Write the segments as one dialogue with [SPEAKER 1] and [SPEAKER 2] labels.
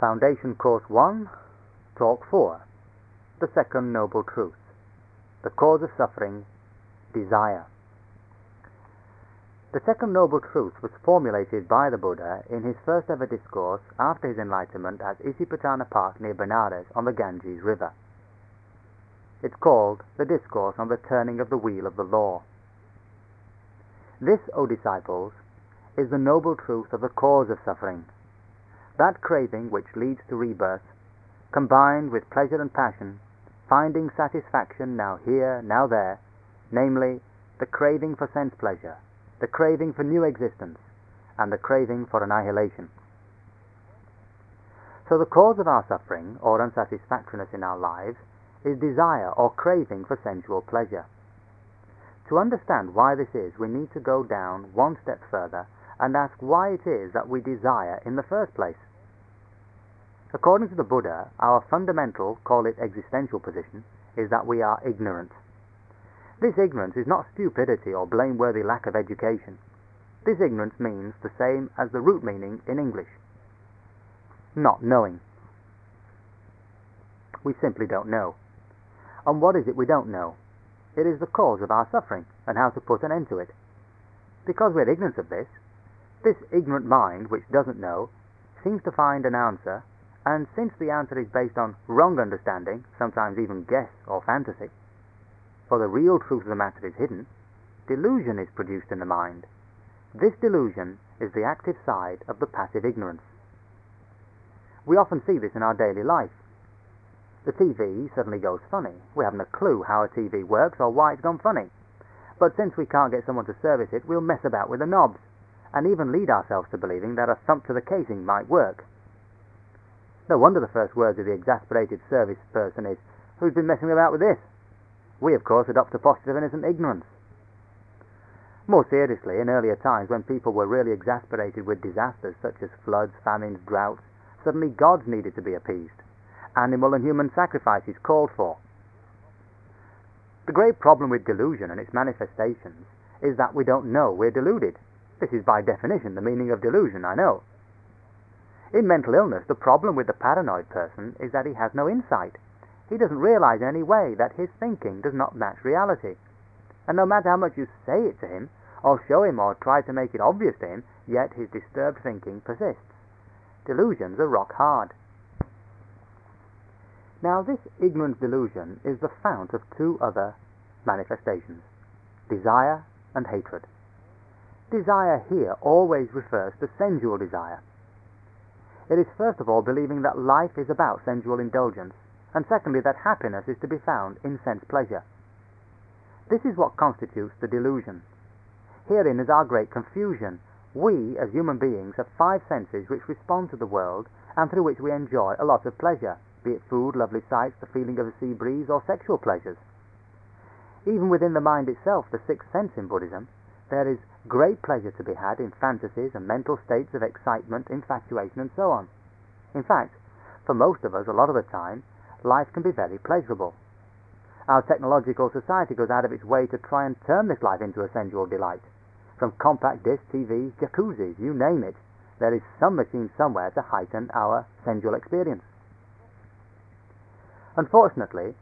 [SPEAKER 1] Foundation Course 1, Talk 4 The Second Noble Truth The Cause of Suffering Desire. The Second Noble Truth was formulated by the Buddha in his first ever discourse after his enlightenment at Isipatana Park near Benares on the Ganges River. It's called the Discourse on the Turning of the Wheel of the Law. This, O disciples, is the noble truth of the cause of suffering that craving which leads to rebirth, combined with pleasure and passion, finding satisfaction now here, now there, namely, the craving for sense pleasure, the craving for new existence, and the craving for annihilation. So the cause of our suffering or unsatisfactoriness in our lives is desire or craving for sensual pleasure. To understand why this is, we need to go down one step further and ask why it is that we desire in the first place. According to the Buddha, our fundamental, call it existential position, is that we are ignorant. This ignorance is not stupidity or blameworthy lack of education. This ignorance means the same as the root meaning in English not knowing. We simply don't know. And what is it we don't know? It is the cause of our suffering and how to put an end to it. Because we're ignorant of this, this ignorant mind, which doesn't know, seems to find an answer and since the answer is based on wrong understanding, sometimes even guess or fantasy, for the real truth of the matter is hidden, delusion is produced in the mind. This delusion is the active side of the passive ignorance. We often see this in our daily life. The TV suddenly goes funny. We haven't a clue how a TV works or why it's gone funny. But since we can't get someone to service it, we'll mess about with the knobs and even lead ourselves to believing that a thump to the casing might work. No wonder the first words of the exasperated service person is, Who's been messing about with this? We, of course, adopt a posture of innocent ignorance. More seriously, in earlier times when people were really exasperated with disasters such as floods, famines, droughts, suddenly gods needed to be appeased. Animal and human sacrifices called for. The great problem with delusion and its manifestations is that we don't know we're deluded. This is by definition the meaning of delusion, I know. In mental illness, the problem with the paranoid person is that he has no insight. He doesn't realize in any way that his thinking does not match reality. And no matter how much you say it to him, or show him, or try to make it obvious to him, yet his disturbed thinking persists. Delusions are rock hard. Now, this ignorant delusion is the fount of two other manifestations desire and hatred. Desire here always refers to sensual desire. It is first of all believing that life is about sensual indulgence, and secondly that happiness is to be found in sense pleasure. This is what constitutes the delusion. Herein is our great confusion. We, as human beings, have five senses which respond to the world and through which we enjoy a lot of pleasure, be it food, lovely sights, the feeling of a sea breeze, or sexual pleasures. Even within the mind itself, the sixth sense in Buddhism, there is great pleasure to be had in fantasies and mental states of excitement, infatuation, and so on. In fact, for most of us, a lot of the time, life can be very pleasurable. Our technological society goes out of its way to try and turn this life into a sensual delight. From compact disc TVs, jacuzzis, you name it, there is some machine somewhere to heighten our sensual experience. Unfortunately,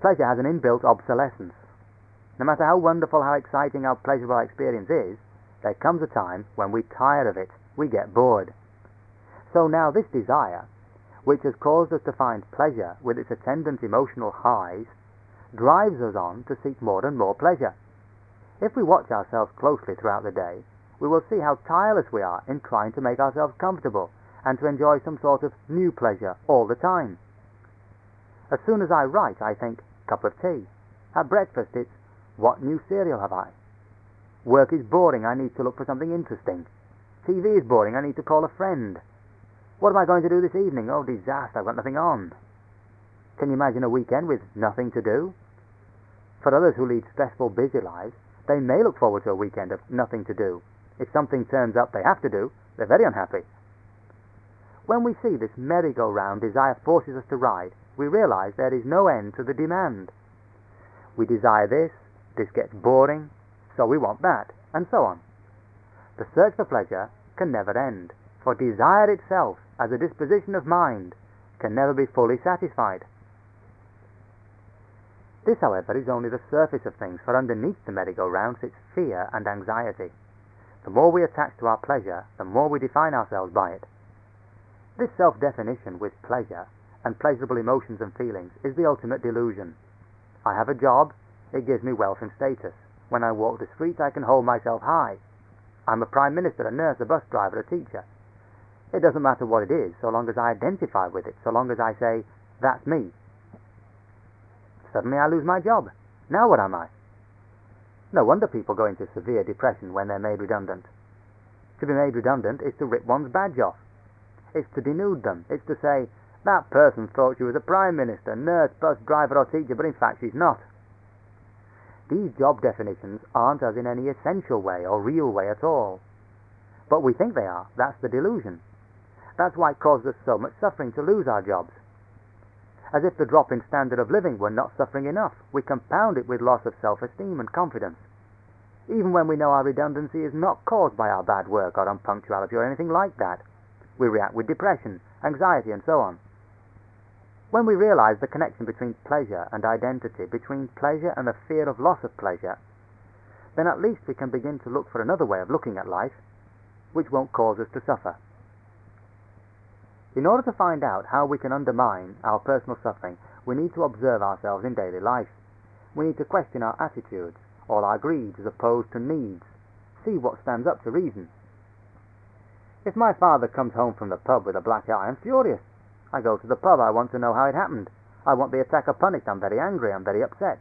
[SPEAKER 1] pleasure has an inbuilt obsolescence. No matter how wonderful, how exciting, how pleasurable our experience is, there comes a time when we tire of it, we get bored. So now this desire, which has caused us to find pleasure with its attendant emotional highs, drives us on to seek more and more pleasure. If we watch ourselves closely throughout the day, we will see how tireless we are in trying to make ourselves comfortable and to enjoy some sort of new pleasure all the time. As soon as I write, I think, cup of tea. At breakfast, it's what new cereal have I? Work is boring, I need to look for something interesting. TV is boring, I need to call a friend. What am I going to do this evening? Oh, disaster, I've got nothing on. Can you imagine a weekend with nothing to do? For others who lead stressful, busy lives, they may look forward to a weekend of nothing to do. If something turns up they have to do, they're very unhappy. When we see this merry-go-round desire forces us to ride, we realize there is no end to the demand. We desire this, this gets boring, so we want that, and so on. The search for pleasure can never end, for desire itself as a disposition of mind, can never be fully satisfied. This, however, is only the surface of things, for underneath the merry-go-round sits fear and anxiety. The more we attach to our pleasure, the more we define ourselves by it. This self definition with pleasure and pleasurable emotions and feelings is the ultimate delusion. I have a job, it gives me wealth and status. When I walk the streets, I can hold myself high. I'm a prime minister, a nurse, a bus driver, a teacher. It doesn't matter what it is, so long as I identify with it, so long as I say, that's me. Suddenly I lose my job. Now what am I? No wonder people go into severe depression when they're made redundant. To be made redundant is to rip one's badge off. It's to denude them. It's to say, that person thought she was a prime minister, nurse, bus driver, or teacher, but in fact she's not. These job definitions aren't as in any essential way or real way at all. But we think they are. That's the delusion. That's why it causes us so much suffering to lose our jobs. As if the drop in standard of living were not suffering enough, we compound it with loss of self esteem and confidence. Even when we know our redundancy is not caused by our bad work or unpunctuality or anything like that, we react with depression, anxiety, and so on. When we realize the connection between pleasure and identity, between pleasure and the fear of loss of pleasure, then at least we can begin to look for another way of looking at life, which won't cause us to suffer. In order to find out how we can undermine our personal suffering, we need to observe ourselves in daily life. We need to question our attitudes, all our greeds as opposed to needs, see what stands up to reason. If my father comes home from the pub with a black eye, I'm furious. I go to the pub. I want to know how it happened. I want the attacker punished. I'm very angry. I'm very upset.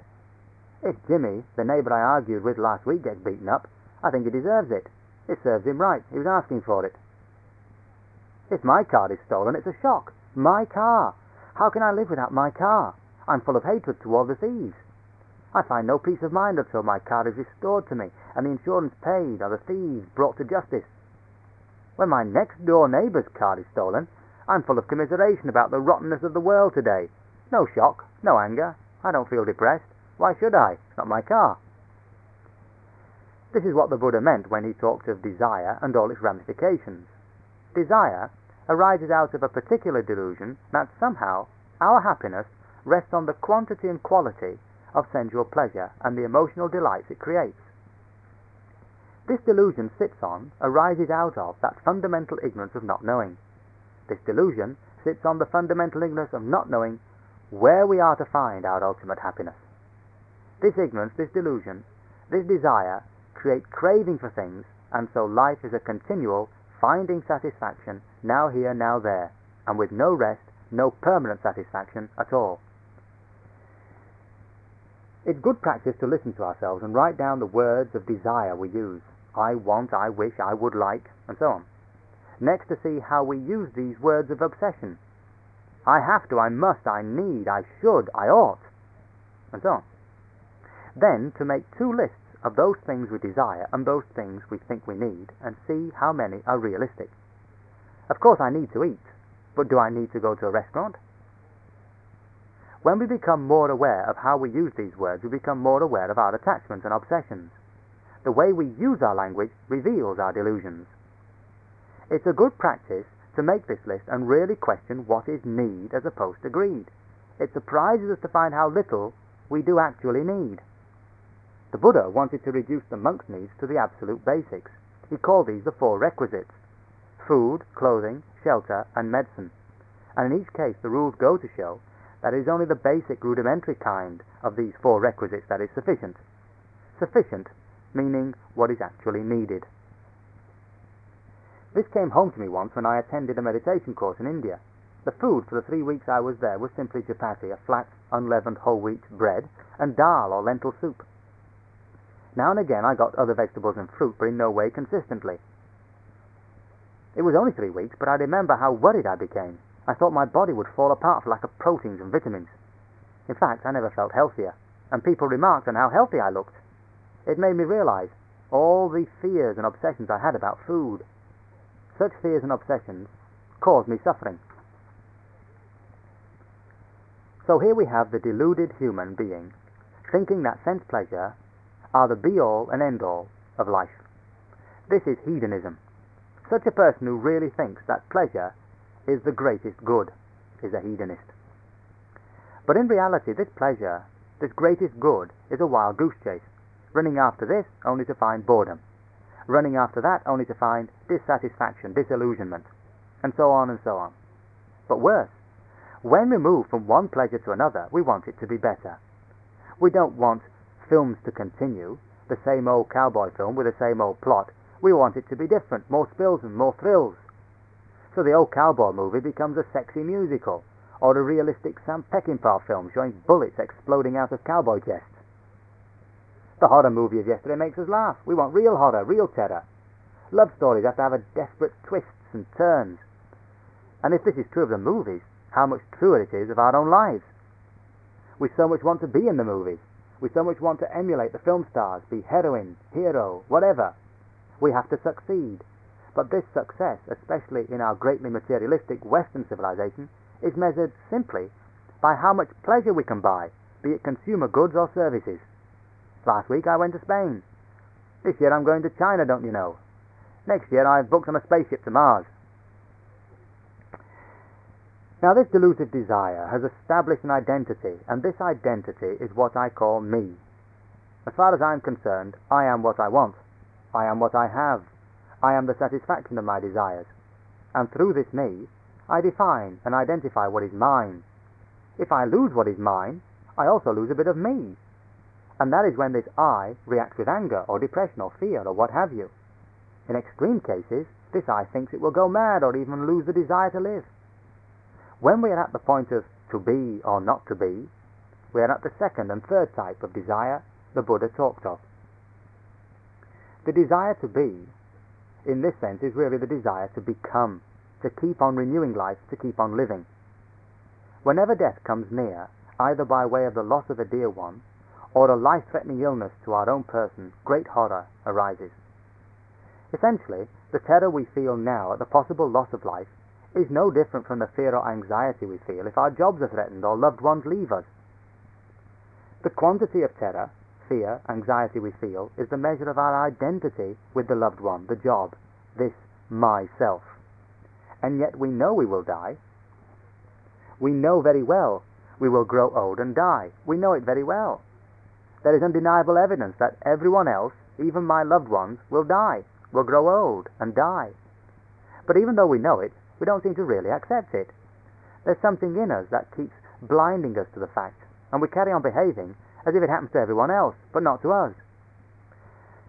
[SPEAKER 1] If Jimmy, the neighbour I argued with last week, gets beaten up, I think he deserves it. It serves him right. He was asking for it. If my car is stolen, it's a shock. My car. How can I live without my car? I'm full of hatred toward the thieves. I find no peace of mind until my car is restored to me and the insurance paid or the thieves brought to justice. When my next door neighbour's car is stolen, I'm full of commiseration about the rottenness of the world today. No shock, no anger. I don't feel depressed. Why should I? It's not my car. This is what the Buddha meant when he talked of desire and all its ramifications. Desire arises out of a particular delusion that somehow our happiness rests on the quantity and quality of sensual pleasure and the emotional delights it creates. This delusion sits on, arises out of, that fundamental ignorance of not knowing. This delusion sits on the fundamental ignorance of not knowing where we are to find our ultimate happiness. This ignorance, this delusion, this desire create craving for things, and so life is a continual finding satisfaction now here, now there, and with no rest, no permanent satisfaction at all. It's good practice to listen to ourselves and write down the words of desire we use. I want, I wish, I would like, and so on. Next, to see how we use these words of obsession. I have to, I must, I need, I should, I ought, and so on. Then, to make two lists of those things we desire and those things we think we need, and see how many are realistic. Of course, I need to eat, but do I need to go to a restaurant? When we become more aware of how we use these words, we become more aware of our attachments and obsessions. The way we use our language reveals our delusions. It's a good practice to make this list and really question what is need as opposed to greed. It surprises us to find how little we do actually need. The Buddha wanted to reduce the monk's needs to the absolute basics. He called these the four requisites food, clothing, shelter, and medicine. And in each case, the rules go to show that it is only the basic rudimentary kind of these four requisites that is sufficient. Sufficient meaning what is actually needed. This came home to me once when I attended a meditation course in India. The food for the three weeks I was there was simply chapati, a flat, unleavened whole wheat bread, and dal or lentil soup. Now and again I got other vegetables and fruit, but in no way consistently. It was only three weeks, but I remember how worried I became. I thought my body would fall apart for lack of proteins and vitamins. In fact, I never felt healthier, and people remarked on how healthy I looked. It made me realize all the fears and obsessions I had about food. Such fears and obsessions cause me suffering. So here we have the deluded human being thinking that sense pleasure are the be all and end all of life. This is hedonism. Such a person who really thinks that pleasure is the greatest good, is a hedonist. But in reality, this pleasure, this greatest good, is a wild goose chase, running after this only to find boredom, running after that only to find dissatisfaction, disillusionment, and so on and so on. But worse, when we move from one pleasure to another, we want it to be better. We don't want films to continue, the same old cowboy film with the same old plot. We want it to be different, more spills and more thrills. So the old cowboy movie becomes a sexy musical, or a realistic Sam Peckinpah film showing bullets exploding out of cowboy chests. The horror movie of yesterday makes us laugh. We want real horror, real terror. Love stories have to have a desperate twists and turns. And if this is true of the movies, how much truer it is of our own lives. We so much want to be in the movies. We so much want to emulate the film stars, be heroine, hero, whatever. We have to succeed. But this success, especially in our greatly materialistic Western civilization, is measured simply by how much pleasure we can buy, be it consumer goods or services. Last week I went to Spain. This year I'm going to China, don't you know? Next year I've booked on a spaceship to Mars. Now, this delusive desire has established an identity, and this identity is what I call me. As far as I am concerned, I am what I want. I am what I have. I am the satisfaction of my desires. And through this me, I define and identify what is mine. If I lose what is mine, I also lose a bit of me. And that is when this I reacts with anger or depression or fear or what have you. In extreme cases, this I thinks it will go mad or even lose the desire to live. When we are at the point of to be or not to be, we are at the second and third type of desire the Buddha talked of. The desire to be, in this sense, is really the desire to become, to keep on renewing life, to keep on living. Whenever death comes near, either by way of the loss of a dear one or a life threatening illness to our own person, great horror arises. Essentially, the terror we feel now at the possible loss of life is no different from the fear or anxiety we feel if our jobs are threatened or loved ones leave us. The quantity of terror, fear, anxiety we feel is the measure of our identity with the loved one, the job, this myself. And yet we know we will die. We know very well we will grow old and die. We know it very well. There is undeniable evidence that everyone else, even my loved ones, will die, will grow old and die. But even though we know it, we don't seem to really accept it. There's something in us that keeps blinding us to the fact, and we carry on behaving as if it happens to everyone else, but not to us.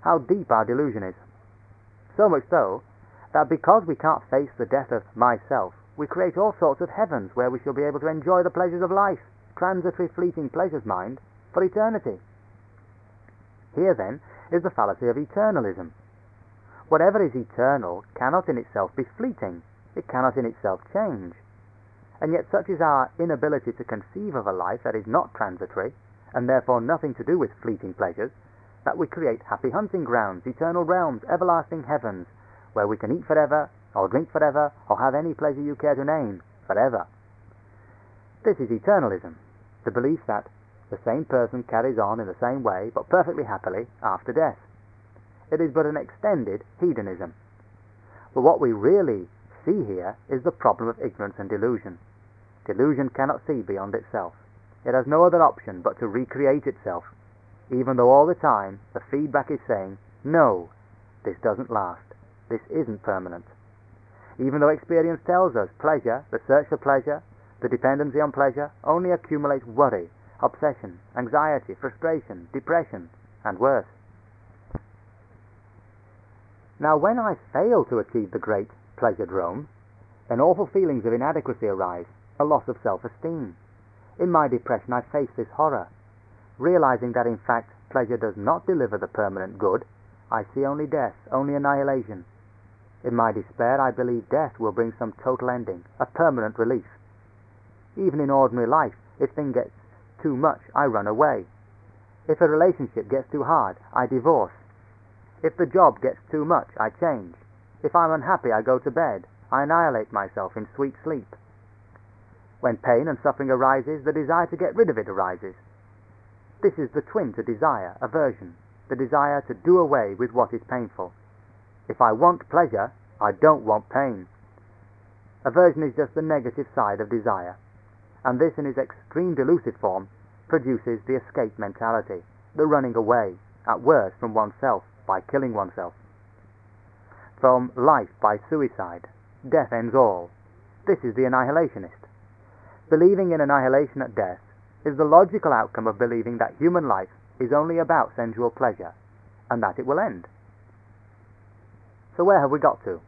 [SPEAKER 1] How deep our delusion is. So much so that because we can't face the death of myself, we create all sorts of heavens where we shall be able to enjoy the pleasures of life, transitory, fleeting pleasures, mind, for eternity. Here, then, is the fallacy of eternalism. Whatever is eternal cannot in itself be fleeting, it cannot in itself change. And yet, such is our inability to conceive of a life that is not transitory, and therefore nothing to do with fleeting pleasures, that we create happy hunting grounds, eternal realms, everlasting heavens, where we can eat forever, or drink forever, or have any pleasure you care to name, forever. This is eternalism, the belief that the same person carries on in the same way, but perfectly happily, after death. It is but an extended hedonism. But what we really see here is the problem of ignorance and delusion. Delusion cannot see beyond itself. It has no other option but to recreate itself, even though all the time the feedback is saying, no, this doesn't last. This isn't permanent. Even though experience tells us pleasure, the search for pleasure, the dependency on pleasure, only accumulates worry, obsession, anxiety, frustration, depression, and worse. Now, when I fail to achieve the great pleasure drone, then awful feelings of inadequacy arise, a loss of self esteem. In my depression, I face this horror. Realizing that in fact pleasure does not deliver the permanent good, I see only death, only annihilation. In my despair, I believe death will bring some total ending, a permanent relief. Even in ordinary life, if things get too much, I run away. If a relationship gets too hard, I divorce. If the job gets too much, I change. If I'm unhappy, I go to bed. I annihilate myself in sweet sleep. When pain and suffering arises, the desire to get rid of it arises. This is the twin to desire, aversion, the desire to do away with what is painful. If I want pleasure, I don't want pain. Aversion is just the negative side of desire. And this, in its extreme delusive form, produces the escape mentality, the running away, at worst from oneself by killing oneself. From life by suicide, death ends all. This is the annihilationist. Believing in annihilation at death is the logical outcome of believing that human life is only about sensual pleasure and that it will end. So, where have we got to?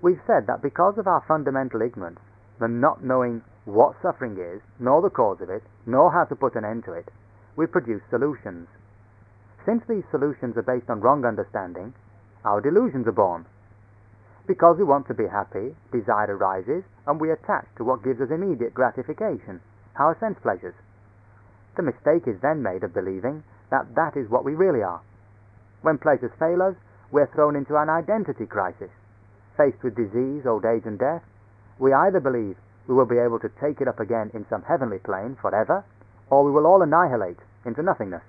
[SPEAKER 1] We've said that because of our fundamental ignorance, the not knowing what suffering is, nor the cause of it, nor how to put an end to it, we produce solutions. Since these solutions are based on wrong understanding, our delusions are born. Because we want to be happy, desire arises, and we attach to what gives us immediate gratification, our sense pleasures. The mistake is then made of believing that that is what we really are. When pleasures fail us, we're thrown into an identity crisis. Faced with disease, old age, and death, we either believe we will be able to take it up again in some heavenly plane forever, or we will all annihilate into nothingness.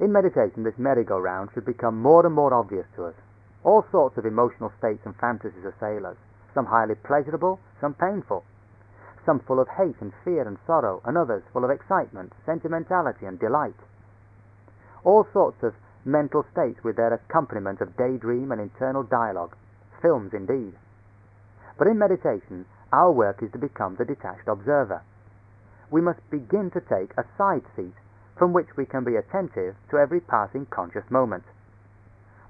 [SPEAKER 1] In meditation, this merry-go-round should become more and more obvious to us. All sorts of emotional states and fantasies assail us, some highly pleasurable, some painful, some full of hate and fear and sorrow, and others full of excitement, sentimentality, and delight. All sorts of mental states with their accompaniment of daydream and internal dialogue, films indeed. But in meditation, our work is to become the detached observer. We must begin to take a side seat from which we can be attentive to every passing conscious moment.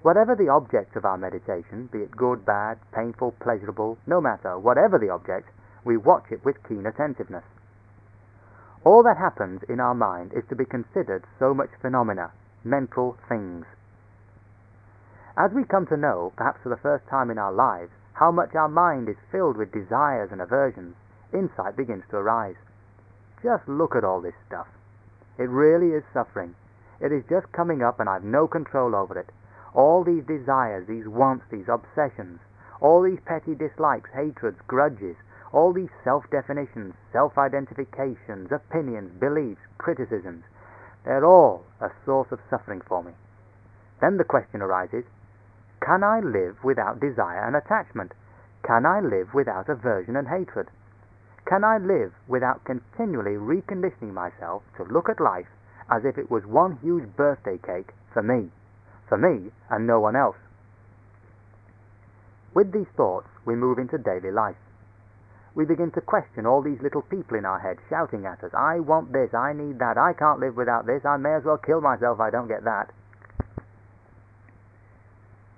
[SPEAKER 1] Whatever the object of our meditation, be it good, bad, painful, pleasurable, no matter, whatever the object, we watch it with keen attentiveness. All that happens in our mind is to be considered so much phenomena, mental things. As we come to know, perhaps for the first time in our lives, how much our mind is filled with desires and aversions, insight begins to arise. Just look at all this stuff. It really is suffering. It is just coming up and I've no control over it. All these desires, these wants, these obsessions, all these petty dislikes, hatreds, grudges, all these self definitions, self identifications, opinions, beliefs, criticisms, they're all a source of suffering for me. Then the question arises can I live without desire and attachment? Can I live without aversion and hatred? Can I live without continually reconditioning myself to look at life as if it was one huge birthday cake for me, for me and no one else? With these thoughts, we move into daily life. We begin to question all these little people in our head shouting at us, I want this, I need that, I can't live without this, I may as well kill myself if I don't get that.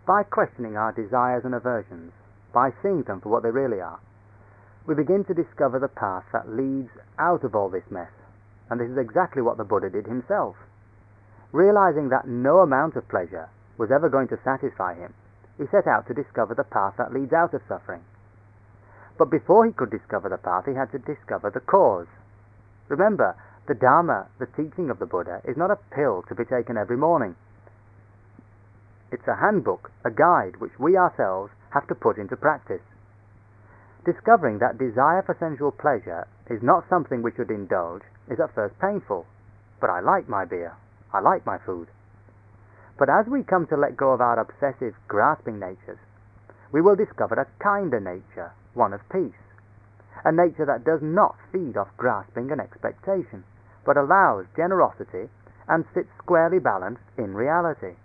[SPEAKER 1] By questioning our desires and aversions, by seeing them for what they really are, we begin to discover the path that leads out of all this mess. And this is exactly what the Buddha did himself. Realizing that no amount of pleasure was ever going to satisfy him, he set out to discover the path that leads out of suffering. But before he could discover the path, he had to discover the cause. Remember, the Dharma, the teaching of the Buddha, is not a pill to be taken every morning. It's a handbook, a guide, which we ourselves have to put into practice. Discovering that desire for sensual pleasure is not something we should indulge is at first painful. But I like my beer. I like my food. But as we come to let go of our obsessive, grasping natures, we will discover a kinder nature, one of peace. A nature that does not feed off grasping and expectation, but allows generosity and sits squarely balanced in reality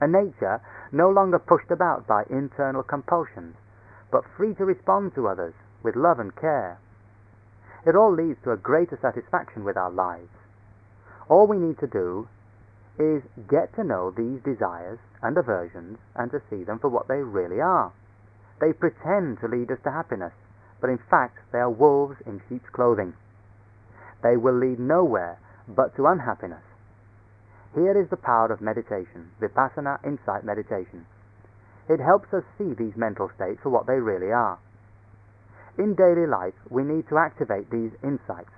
[SPEAKER 1] a nature no longer pushed about by internal compulsions, but free to respond to others with love and care. It all leads to a greater satisfaction with our lives. All we need to do is get to know these desires and aversions and to see them for what they really are. They pretend to lead us to happiness, but in fact they are wolves in sheep's clothing. They will lead nowhere but to unhappiness here is the power of meditation, vipassana insight meditation. It helps us see these mental states for what they really are. In daily life, we need to activate these insights.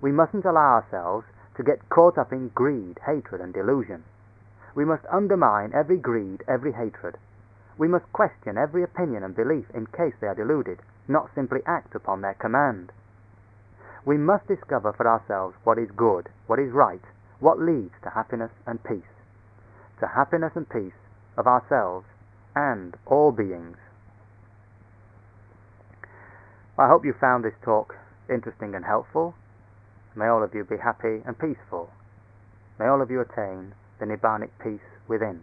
[SPEAKER 1] We mustn't allow ourselves to get caught up in greed, hatred, and delusion. We must undermine every greed, every hatred. We must question every opinion and belief in case they are deluded, not simply act upon their command. We must discover for ourselves what is good, what is right, what leads to happiness and peace, to happiness and peace of ourselves and all beings. I hope you found this talk interesting and helpful. May all of you be happy and peaceful. May all of you attain the Nibbanic peace within.